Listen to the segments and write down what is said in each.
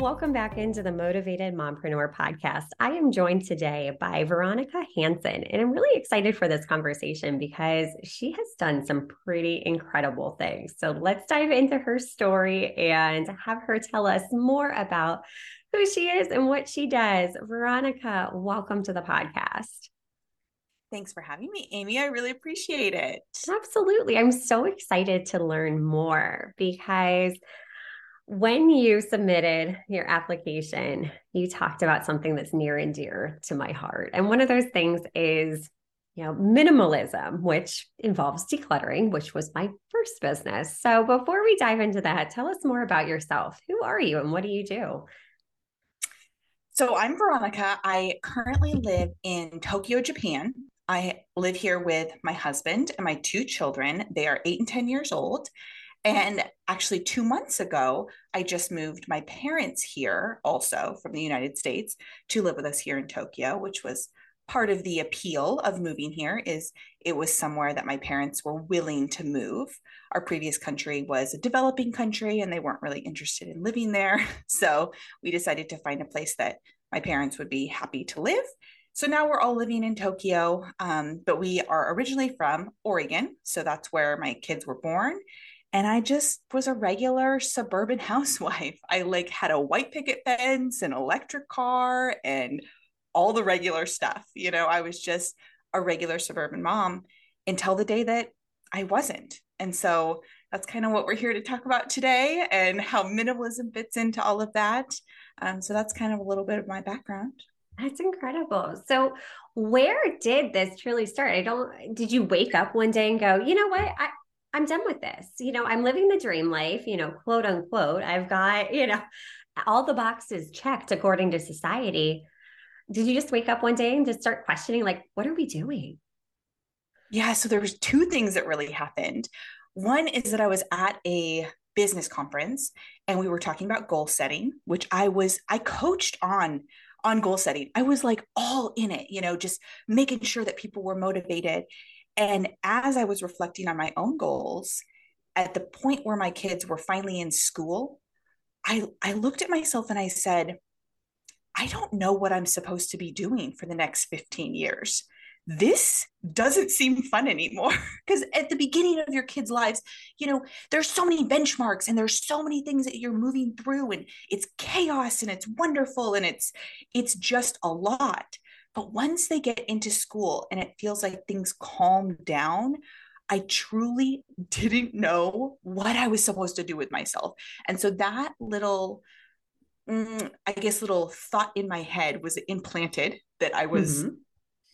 Welcome back into the Motivated Mompreneur podcast. I am joined today by Veronica Hanson, and I'm really excited for this conversation because she has done some pretty incredible things. So let's dive into her story and have her tell us more about who she is and what she does. Veronica, welcome to the podcast. Thanks for having me, Amy. I really appreciate it. Absolutely. I'm so excited to learn more because when you submitted your application, you talked about something that's near and dear to my heart. And one of those things is, you know, minimalism, which involves decluttering, which was my first business. So before we dive into that, tell us more about yourself. Who are you and what do you do? So I'm Veronica. I currently live in Tokyo, Japan. I live here with my husband and my two children. They are eight and 10 years old. And actually, two months ago, I just moved my parents here, also from the United States, to live with us here in Tokyo, which was part of the appeal of moving here is it was somewhere that my parents were willing to move. Our previous country was a developing country and they weren't really interested in living there. So we decided to find a place that my parents would be happy to live. So now we're all living in tokyo um, but we are originally from oregon. So that's where my kids were born and I just was a regular suburban housewife. I like had a white picket fence, an electric car, and all the regular stuff. You know, I was just a regular suburban mom until the day that I wasn't. And so that's kind of what we're here to talk about today and how minimalism fits into all of that. Um, so that's kind of a little bit of my background. That's incredible. So, where did this truly start? I don't, did you wake up one day and go, you know what? I, I'm done with this. You know, I'm living the dream life, you know, quote unquote. I've got, you know, all the boxes checked according to society. Did you just wake up one day and just start questioning, like, what are we doing? Yeah. So there was two things that really happened. One is that I was at a business conference and we were talking about goal setting, which I was, I coached on on goal setting. I was like all in it, you know, just making sure that people were motivated. And as I was reflecting on my own goals, at the point where my kids were finally in school, I, I looked at myself and I said, I don't know what I'm supposed to be doing for the next 15 years. This doesn't seem fun anymore. Because at the beginning of your kids' lives, you know, there's so many benchmarks and there's so many things that you're moving through, and it's chaos and it's wonderful and it's it's just a lot. But once they get into school and it feels like things calm down, I truly didn't know what I was supposed to do with myself. And so that little, mm, I guess, little thought in my head was implanted that I was. Mm-hmm.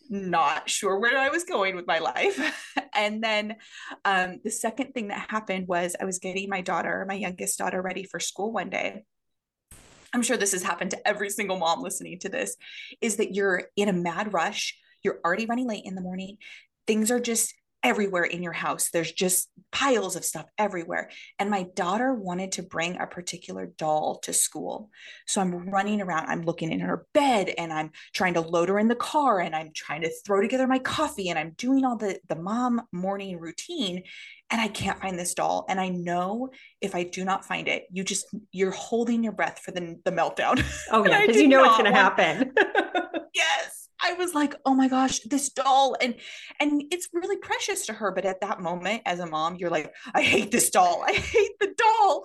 Not sure where I was going with my life. and then um, the second thing that happened was I was getting my daughter, my youngest daughter, ready for school one day. I'm sure this has happened to every single mom listening to this, is that you're in a mad rush. You're already running late in the morning. Things are just everywhere in your house. There's just piles of stuff everywhere. And my daughter wanted to bring a particular doll to school. So I'm running around, I'm looking in her bed and I'm trying to load her in the car and I'm trying to throw together my coffee and I'm doing all the the mom morning routine and I can't find this doll. And I know if I do not find it, you just you're holding your breath for the the meltdown. Oh yeah, because you know what's going to happen. yes, I was like, oh my gosh, this doll, and and it's really precious to her. But at that moment, as a mom, you're like, I hate this doll. I hate the doll.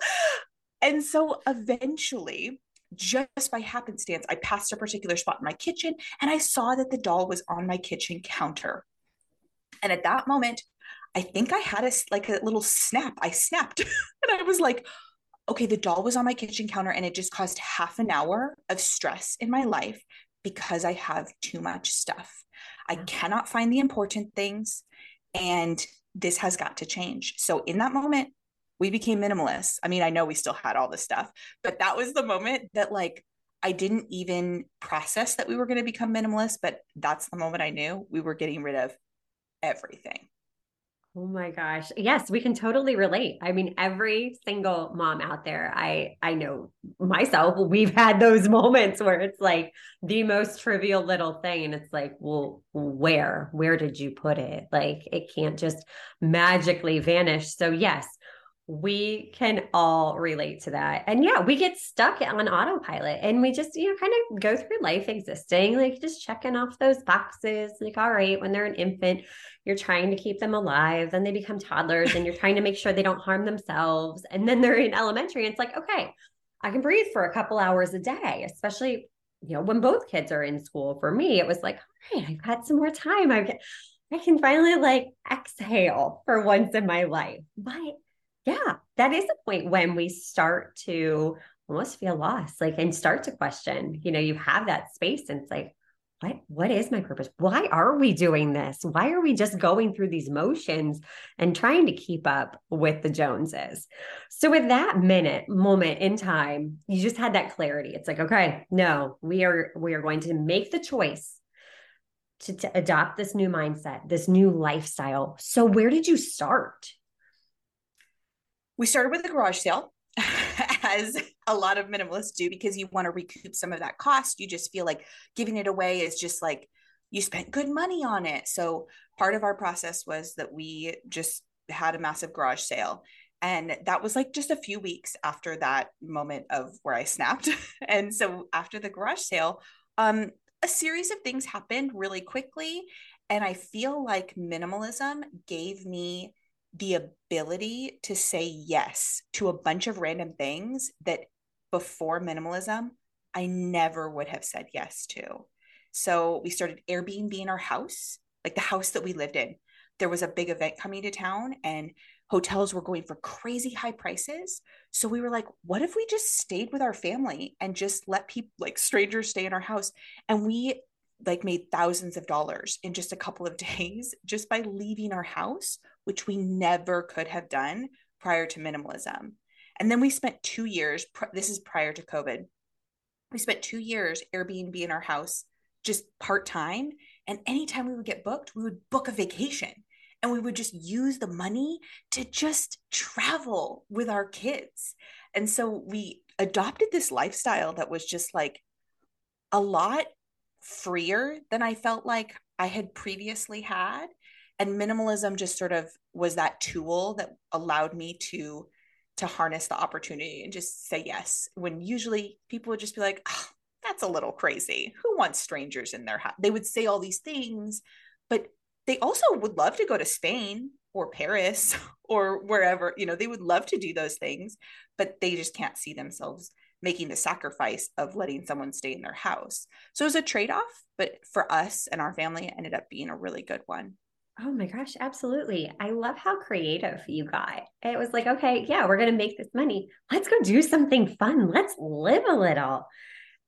And so eventually, just by happenstance, I passed a particular spot in my kitchen and I saw that the doll was on my kitchen counter. And at that moment, I think I had a like a little snap. I snapped and I was like, okay, the doll was on my kitchen counter and it just caused half an hour of stress in my life because I have too much stuff. I cannot find the important things and this has got to change. So in that moment, we became minimalists. I mean, I know we still had all this stuff, but that was the moment that like I didn't even process that we were going to become minimalist, but that's the moment I knew we were getting rid of everything. Oh my gosh. Yes, we can totally relate. I mean, every single mom out there, I I know myself, we've had those moments where it's like the most trivial little thing and it's like, well, where? Where did you put it? Like it can't just magically vanish. So yes, we can all relate to that. And yeah, we get stuck on autopilot and we just, you know, kind of go through life existing, like just checking off those boxes. Like, all right, when they're an infant, you're trying to keep them alive. Then they become toddlers and you're trying to make sure they don't harm themselves. And then they're in elementary. And it's like, okay, I can breathe for a couple hours a day, especially, you know, when both kids are in school. For me, it was like, all right, I've got some more time. I can, I can finally like exhale for once in my life. But yeah, that is a point when we start to almost feel lost, like, and start to question. You know, you have that space, and it's like, what what is my purpose? Why are we doing this? Why are we just going through these motions and trying to keep up with the joneses? So with that minute moment in time you just had that clarity. It's like okay no we are we are going to make the choice to, to adopt this new mindset this new lifestyle. So where did you start we started with a garage sale as a lot of minimalists do because you want to recoup some of that cost. You just feel like giving it away is just like you spent good money on it. So part of our process was that we just had a massive garage sale and that was like just a few weeks after that moment of where i snapped. And so after the garage sale um a series of things happened really quickly and i feel like minimalism gave me the ability to say yes to a bunch of random things that before minimalism, I never would have said yes to. So we started Airbnb in our house, like the house that we lived in. There was a big event coming to town and hotels were going for crazy high prices. So we were like, what if we just stayed with our family and just let people like strangers stay in our house? And we like made thousands of dollars in just a couple of days just by leaving our house which we never could have done prior to minimalism. And then we spent two years, this is prior to COVID, we spent two years Airbnb in our house just part time. And anytime we would get booked, we would book a vacation and we would just use the money to just travel with our kids. And so we adopted this lifestyle that was just like a lot freer than I felt like I had previously had. And minimalism just sort of was that tool that allowed me to to harness the opportunity and just say yes when usually people would just be like oh, that's a little crazy. Who wants strangers in their house they would say all these things but they also would love to go to spain or paris or wherever you know they would love to do those things but they just can't see themselves making the sacrifice of letting someone stay in their house so it was a trade-off but for us and our family it ended up being a really good one Oh my gosh, absolutely. I love how creative you got. It was like, okay, yeah, we're going to make this money. Let's go do something fun. Let's live a little.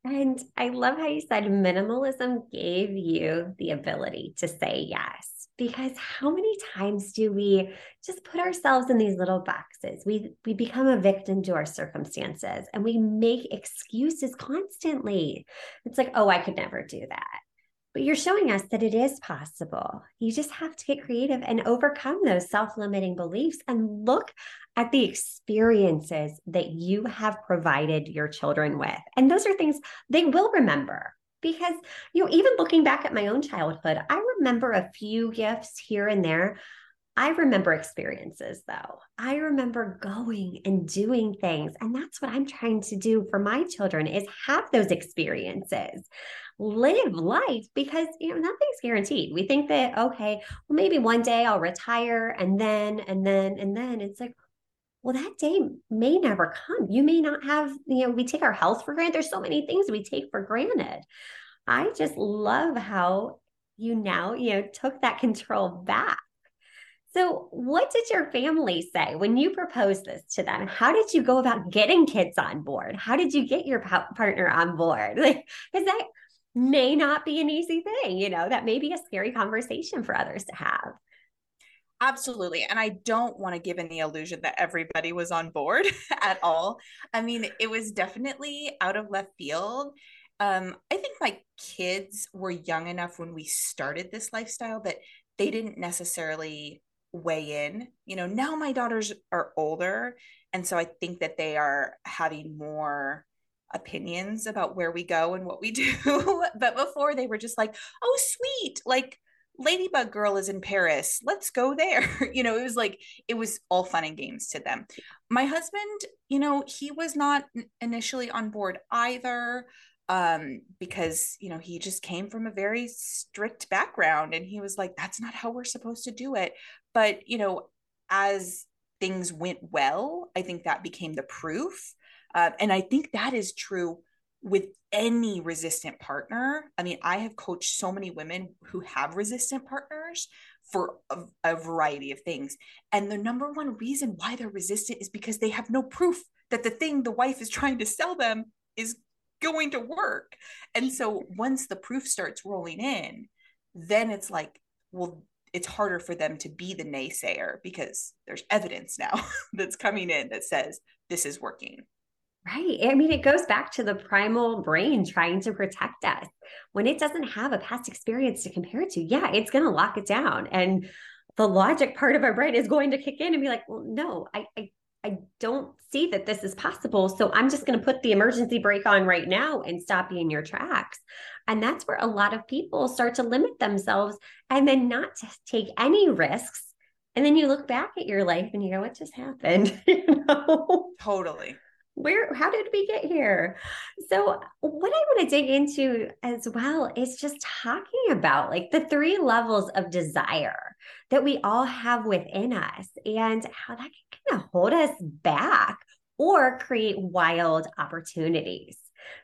And I love how you said minimalism gave you the ability to say yes. Because how many times do we just put ourselves in these little boxes? We we become a victim to our circumstances and we make excuses constantly. It's like, oh, I could never do that but you're showing us that it is possible. You just have to get creative and overcome those self limiting beliefs and look at the experiences that you have provided your children with. And those are things they will remember because, you know, even looking back at my own childhood, I remember a few gifts here and there. I remember experiences though. I remember going and doing things. And that's what I'm trying to do for my children is have those experiences live life because you know nothing's guaranteed. We think that okay, well maybe one day I'll retire and then and then and then it's like well that day may never come. You may not have, you know, we take our health for granted. There's so many things we take for granted. I just love how you now, you know, took that control back. So, what did your family say when you proposed this to them? How did you go about getting kids on board? How did you get your partner on board? Like, because that may not be an easy thing. You know, that may be a scary conversation for others to have. Absolutely. And I don't want to give any illusion that everybody was on board at all. I mean, it was definitely out of left field. Um, I think my kids were young enough when we started this lifestyle that they didn't necessarily weigh in. You know, now my daughters are older. And so I think that they are having more opinions about where we go and what we do. but before they were just like, oh, sweet. Like, Ladybug Girl is in Paris. Let's go there. you know, it was like, it was all fun and games to them. My husband, you know, he was not initially on board either um because you know he just came from a very strict background and he was like that's not how we're supposed to do it but you know as things went well i think that became the proof uh, and i think that is true with any resistant partner. I mean, I have coached so many women who have resistant partners for a, a, variety of things. And the number one reason why they're resistant is because they have no proof that the thing the wife is trying to sell them is going to work. And so once the proof starts rolling in, then it's like, well, it's harder for them to be the naysayer because there's evidence now that's coming in that says this is working. Right. I mean, it goes back to the primal brain trying to protect us. When it doesn't have a past experience to compare it to, yeah, it's going to lock it down. And the logic part of our brain is going to kick in and be like, well, no, I, I, I don't see that this is possible. So I'm just going to put the emergency brake on right now and stop you in your tracks. And that's where a lot of people start to limit themselves and then not to take any risks. And then you look back at your life and you go, what just happened? you know? Totally where how did we get here? So what i want to dig into as well is just talking about like the three levels of desire that we all have within us and how that can kind of hold us back or create wild opportunities.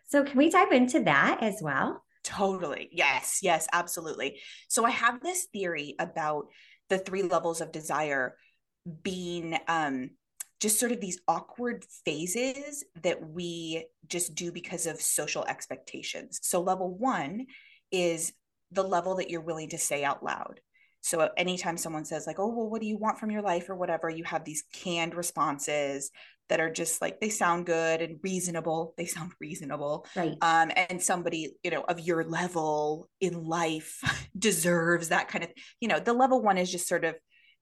So can we dive into that as well? Totally. Yes yes absolutely. So i have this theory about the three levels of desire being um just sort of these awkward phases that we just do because of social expectations. So, level one is the level that you're willing to say out loud. So, anytime someone says, like, oh, well, what do you want from your life or whatever, you have these canned responses that are just like they sound good and reasonable. They sound reasonable. Right. Um, and somebody, you know, of your level in life deserves that kind of, you know, the level one is just sort of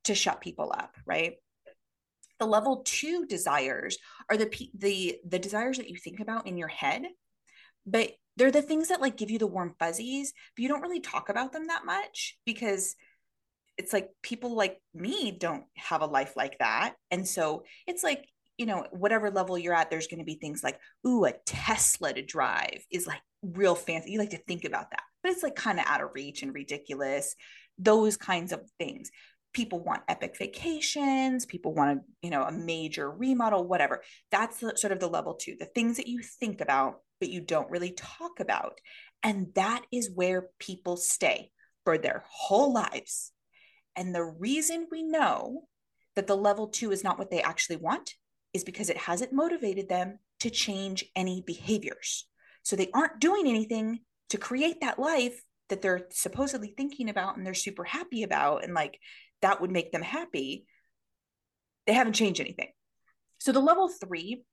to shut people up, right? The level two desires are the the the desires that you think about in your head but they're the things that like give you the warm fuzzies but you don't really talk about them that much because it's like people like me don't have a life like that. And so it's like you know whatever level you're at there's going to be things like ooh a tesla to drive is like real fancy. You like to think about that but it's like kind of out of reach and ridiculous those kinds of things people want epic vacations people want a you know a major remodel whatever. That's the, sort of the level two the things that you think about but you don't really talk about. And that is where people stay for their whole lives. And the reason we know that the level two is not what they actually want is because it hasn't motivated them to change any behaviors. So they aren't doing anything to create that life that they're supposedly thinking about and they're super happy about and like that would make them happy, they haven't changed anything. So the level three,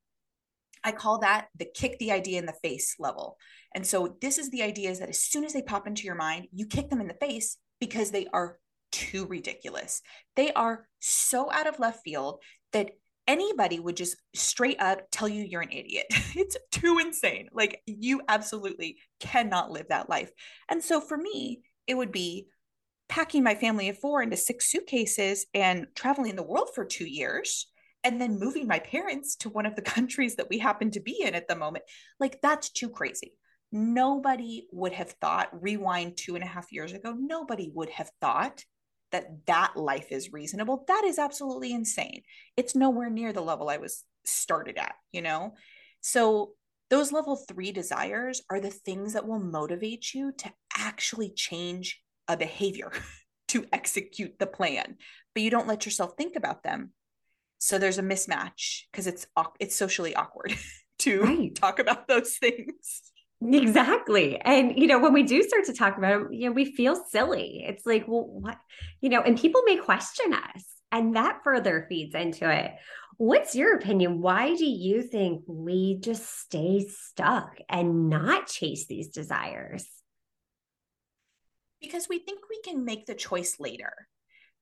I call that the kick the idea in the face level. And so this is the idea is that as soon as they pop into your mind, you kick them in the face because they are too ridiculous. They are so out of left field that anybody would just straight up tell you you're an idiot. it's too insane. Like you absolutely cannot live that life. And so for me, it would be packing my family of four into six suitcases and traveling the world for two years and then moving my parents to one of the countries that we happen to be in at the moment like that's too crazy. Nobody would have thought rewind two and a half years ago nobody would have thought that that life is reasonable. That is absolutely insane. It's nowhere near the level i was started at you know? So those level three desires are the things that will motivate you to actually change a behavior to execute the plan, but you don't let yourself think about them. So there's a mismatch because it's it's socially awkward to right. talk about those things. Exactly. And, you know, when we do start to talk about them, you know, we feel silly. It's like, well, what, you know, and people may question us, and that further feeds into it. What's your opinion? Why do you think we just stay stuck and not chase these desires? Because we think we can make the choice later.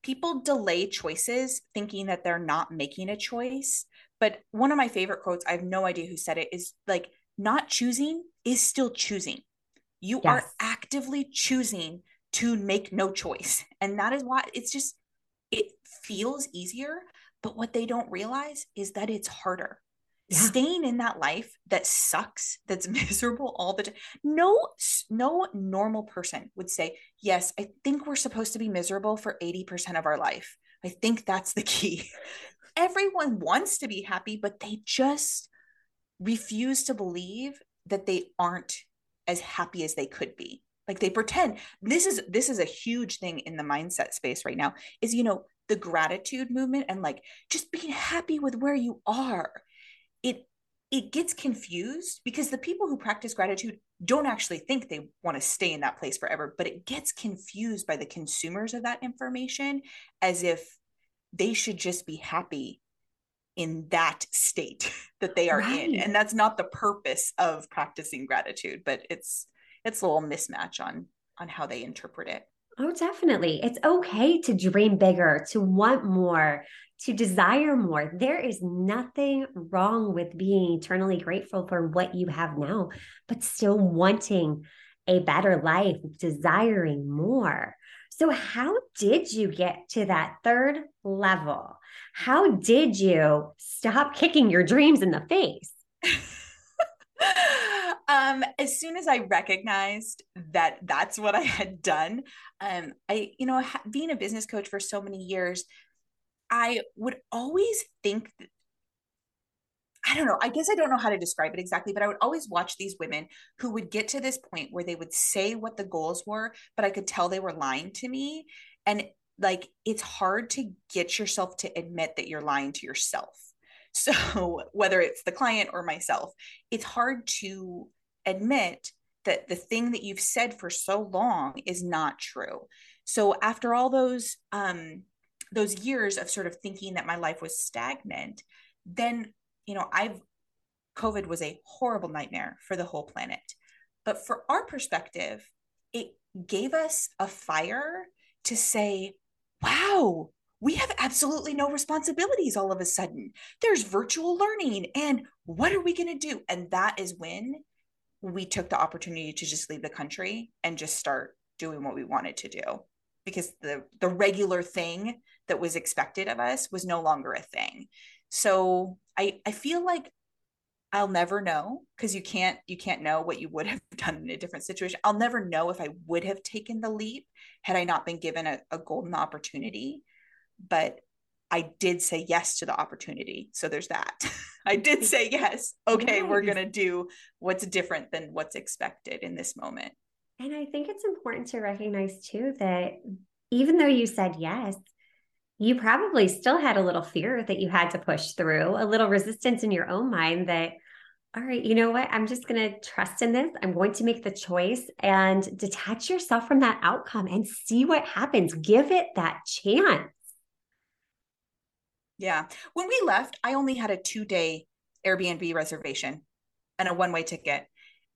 People delay choices thinking that they're not making a choice. But one of my favorite quotes, I have no idea who said it, is like, not choosing is still choosing. You yes. are actively choosing to make no choice. And that is why it's just, it feels easier. But what they don't realize is that it's harder. Yeah. Staying in that life that sucks, that's miserable all the time. No, no normal person would say, Yes, I think we're supposed to be miserable for 80% of our life. I think that's the key. Everyone wants to be happy, but they just refuse to believe that they aren't as happy as they could be like they pretend this is this is a huge thing in the mindset space right now is you know the gratitude movement and like just being happy with where you are it it gets confused because the people who practice gratitude don't actually think they want to stay in that place forever but it gets confused by the consumers of that information as if they should just be happy in that state that they are right. in and that's not the purpose of practicing gratitude but it's it's a little mismatch on on how they interpret it. Oh definitely. It's okay to dream bigger to want more to desire more. There is nothing wrong with being eternally grateful for what you have now but still wanting a better life desiring more. So how did you get to that third level? How did you stop kicking your dreams in the face? um, as soon as I recognized that that's what I had done, um, I, you know, being a business coach for so many years, I would always think that, I don't know. I guess I don't know how to describe it exactly, but I would always watch these women who would get to this point where they would say what the goals were, but I could tell they were lying to me. And like it's hard to get yourself to admit that you're lying to yourself. So, whether it's the client or myself, it's hard to admit that the thing that you've said for so long is not true. So, after all those um those years of sort of thinking that my life was stagnant, then, you know, I've COVID was a horrible nightmare for the whole planet. But for our perspective, it gave us a fire to say, wow, we have absolutely no responsibilities all of a sudden. There's virtual learning. And what are we going to do? And that is when we took the opportunity to just leave the country and just start doing what we wanted to do because the the regular thing that was expected of us was no longer a thing so i i feel like i'll never know because you can't you can't know what you would have done in a different situation i'll never know if i would have taken the leap had I not been given a, a golden opportunity. But I did say yes to the opportunity. So there's that. I did mm-hmm. say yes. Okay, we're going to do what's different than what's expected in this moment. And I think it's important to recognize too that even though you said yes, you probably still had a little fear that you had to push through, a little resistance in your own mind that all right, you know what? I'm just going to trust in this. I'm going to make the choice and detach yourself from that outcome and see what happens. Give it that chance. Yeah. When we left, I only had a two day Airbnb reservation and a one way ticket.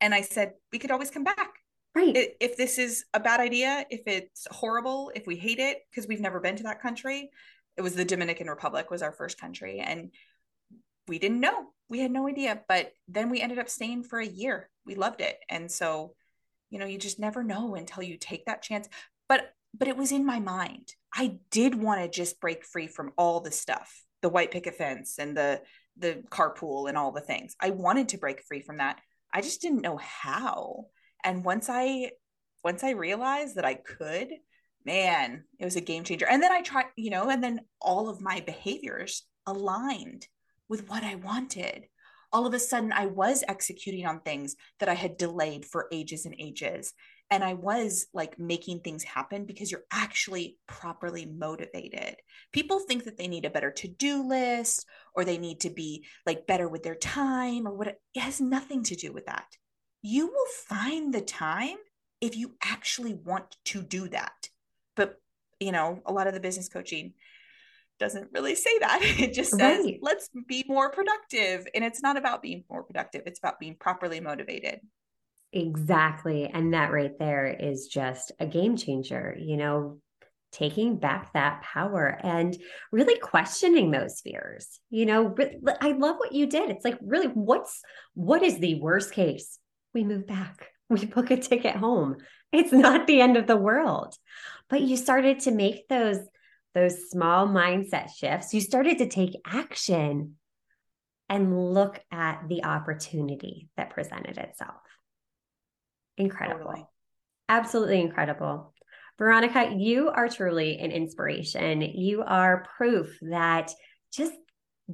And I said, we could always come back. Right. If this is a bad idea, if it's horrible, if we hate it, because we've never been to that country, it was the Dominican Republic was our first country. And we didn't know. We had no idea. But then we ended up staying for a year. We loved it. And so, you know, you just never know until you take that chance. But but it was in my mind. I did want to just break free from all the stuff, the white picket fence and the the carpool and all the things. I wanted to break free from that. I just didn't know how. And once I once I realized that I could, man, it was a game changer. And then I tried, you know, and then all of my behaviors aligned with what I wanted. All of a sudden, I was executing on things that I had delayed for ages and ages. And I was like making things happen because you're actually properly motivated. People think that they need a better to do list or they need to be like better with their time or what. It has nothing to do with that. You will find the time if you actually want to do that. But, you know, a lot of the business coaching doesn't really say that. It just says, right. let's be more productive. And it's not about being more productive, it's about being properly motivated. Exactly. And that right there is just a game changer, you know, taking back that power and really questioning those fears. You know, I love what you did. It's like, really, what's what is the worst case? We move back. We book a ticket home. It's not the end of the world. But you started to make those those small mindset shifts. You started to take action and look at the opportunity that presented itself. Incredible. Totally. Absolutely incredible. Veronica, you are truly an inspiration. You are proof that just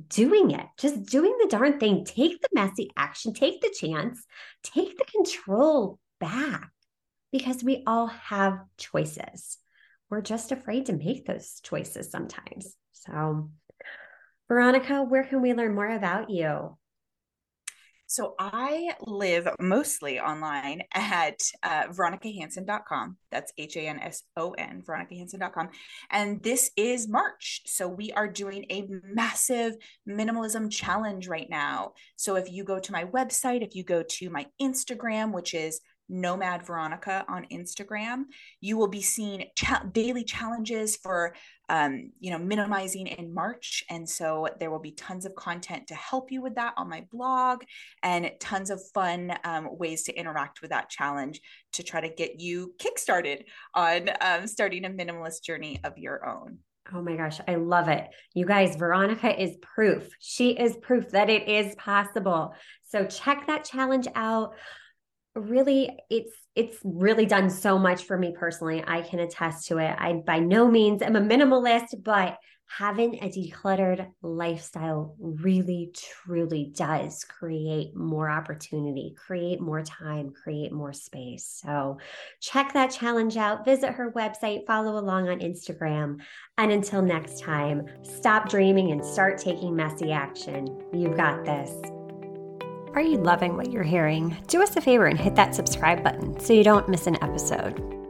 doing it, just doing the darn thing, take the messy action, take the chance, take the control back because we all have choices. We're just afraid to make those choices sometimes. So, Veronica, where can we learn more about you? So I live mostly online at uh, veronicahanson.com. That's H A N S O N, veronicahanson.com. And this is March. So we are doing a massive minimalism challenge right now. So if you go to my website, if you go to my Instagram, which is Nomad Veronica on Instagram. You will be seeing cha- daily challenges for, um, you know, minimizing in March. And so there will be tons of content to help you with that on my blog and tons of fun um, ways to interact with that challenge to try to get you kickstarted on um, starting a minimalist journey of your own. Oh my gosh, I love it. You guys, Veronica is proof. She is proof that it is possible. So check that challenge out really it's it's really done so much for me personally. I can attest to it. I by no means am a minimalist, but having a decluttered lifestyle really truly does create more opportunity, create more time, create more space. So check that challenge out, visit her website, follow along on Instagram. And until next time, stop dreaming and start taking messy action. You've got this. Are you loving what you're hearing? Do us a favor and hit that subscribe button so you don't miss an episode.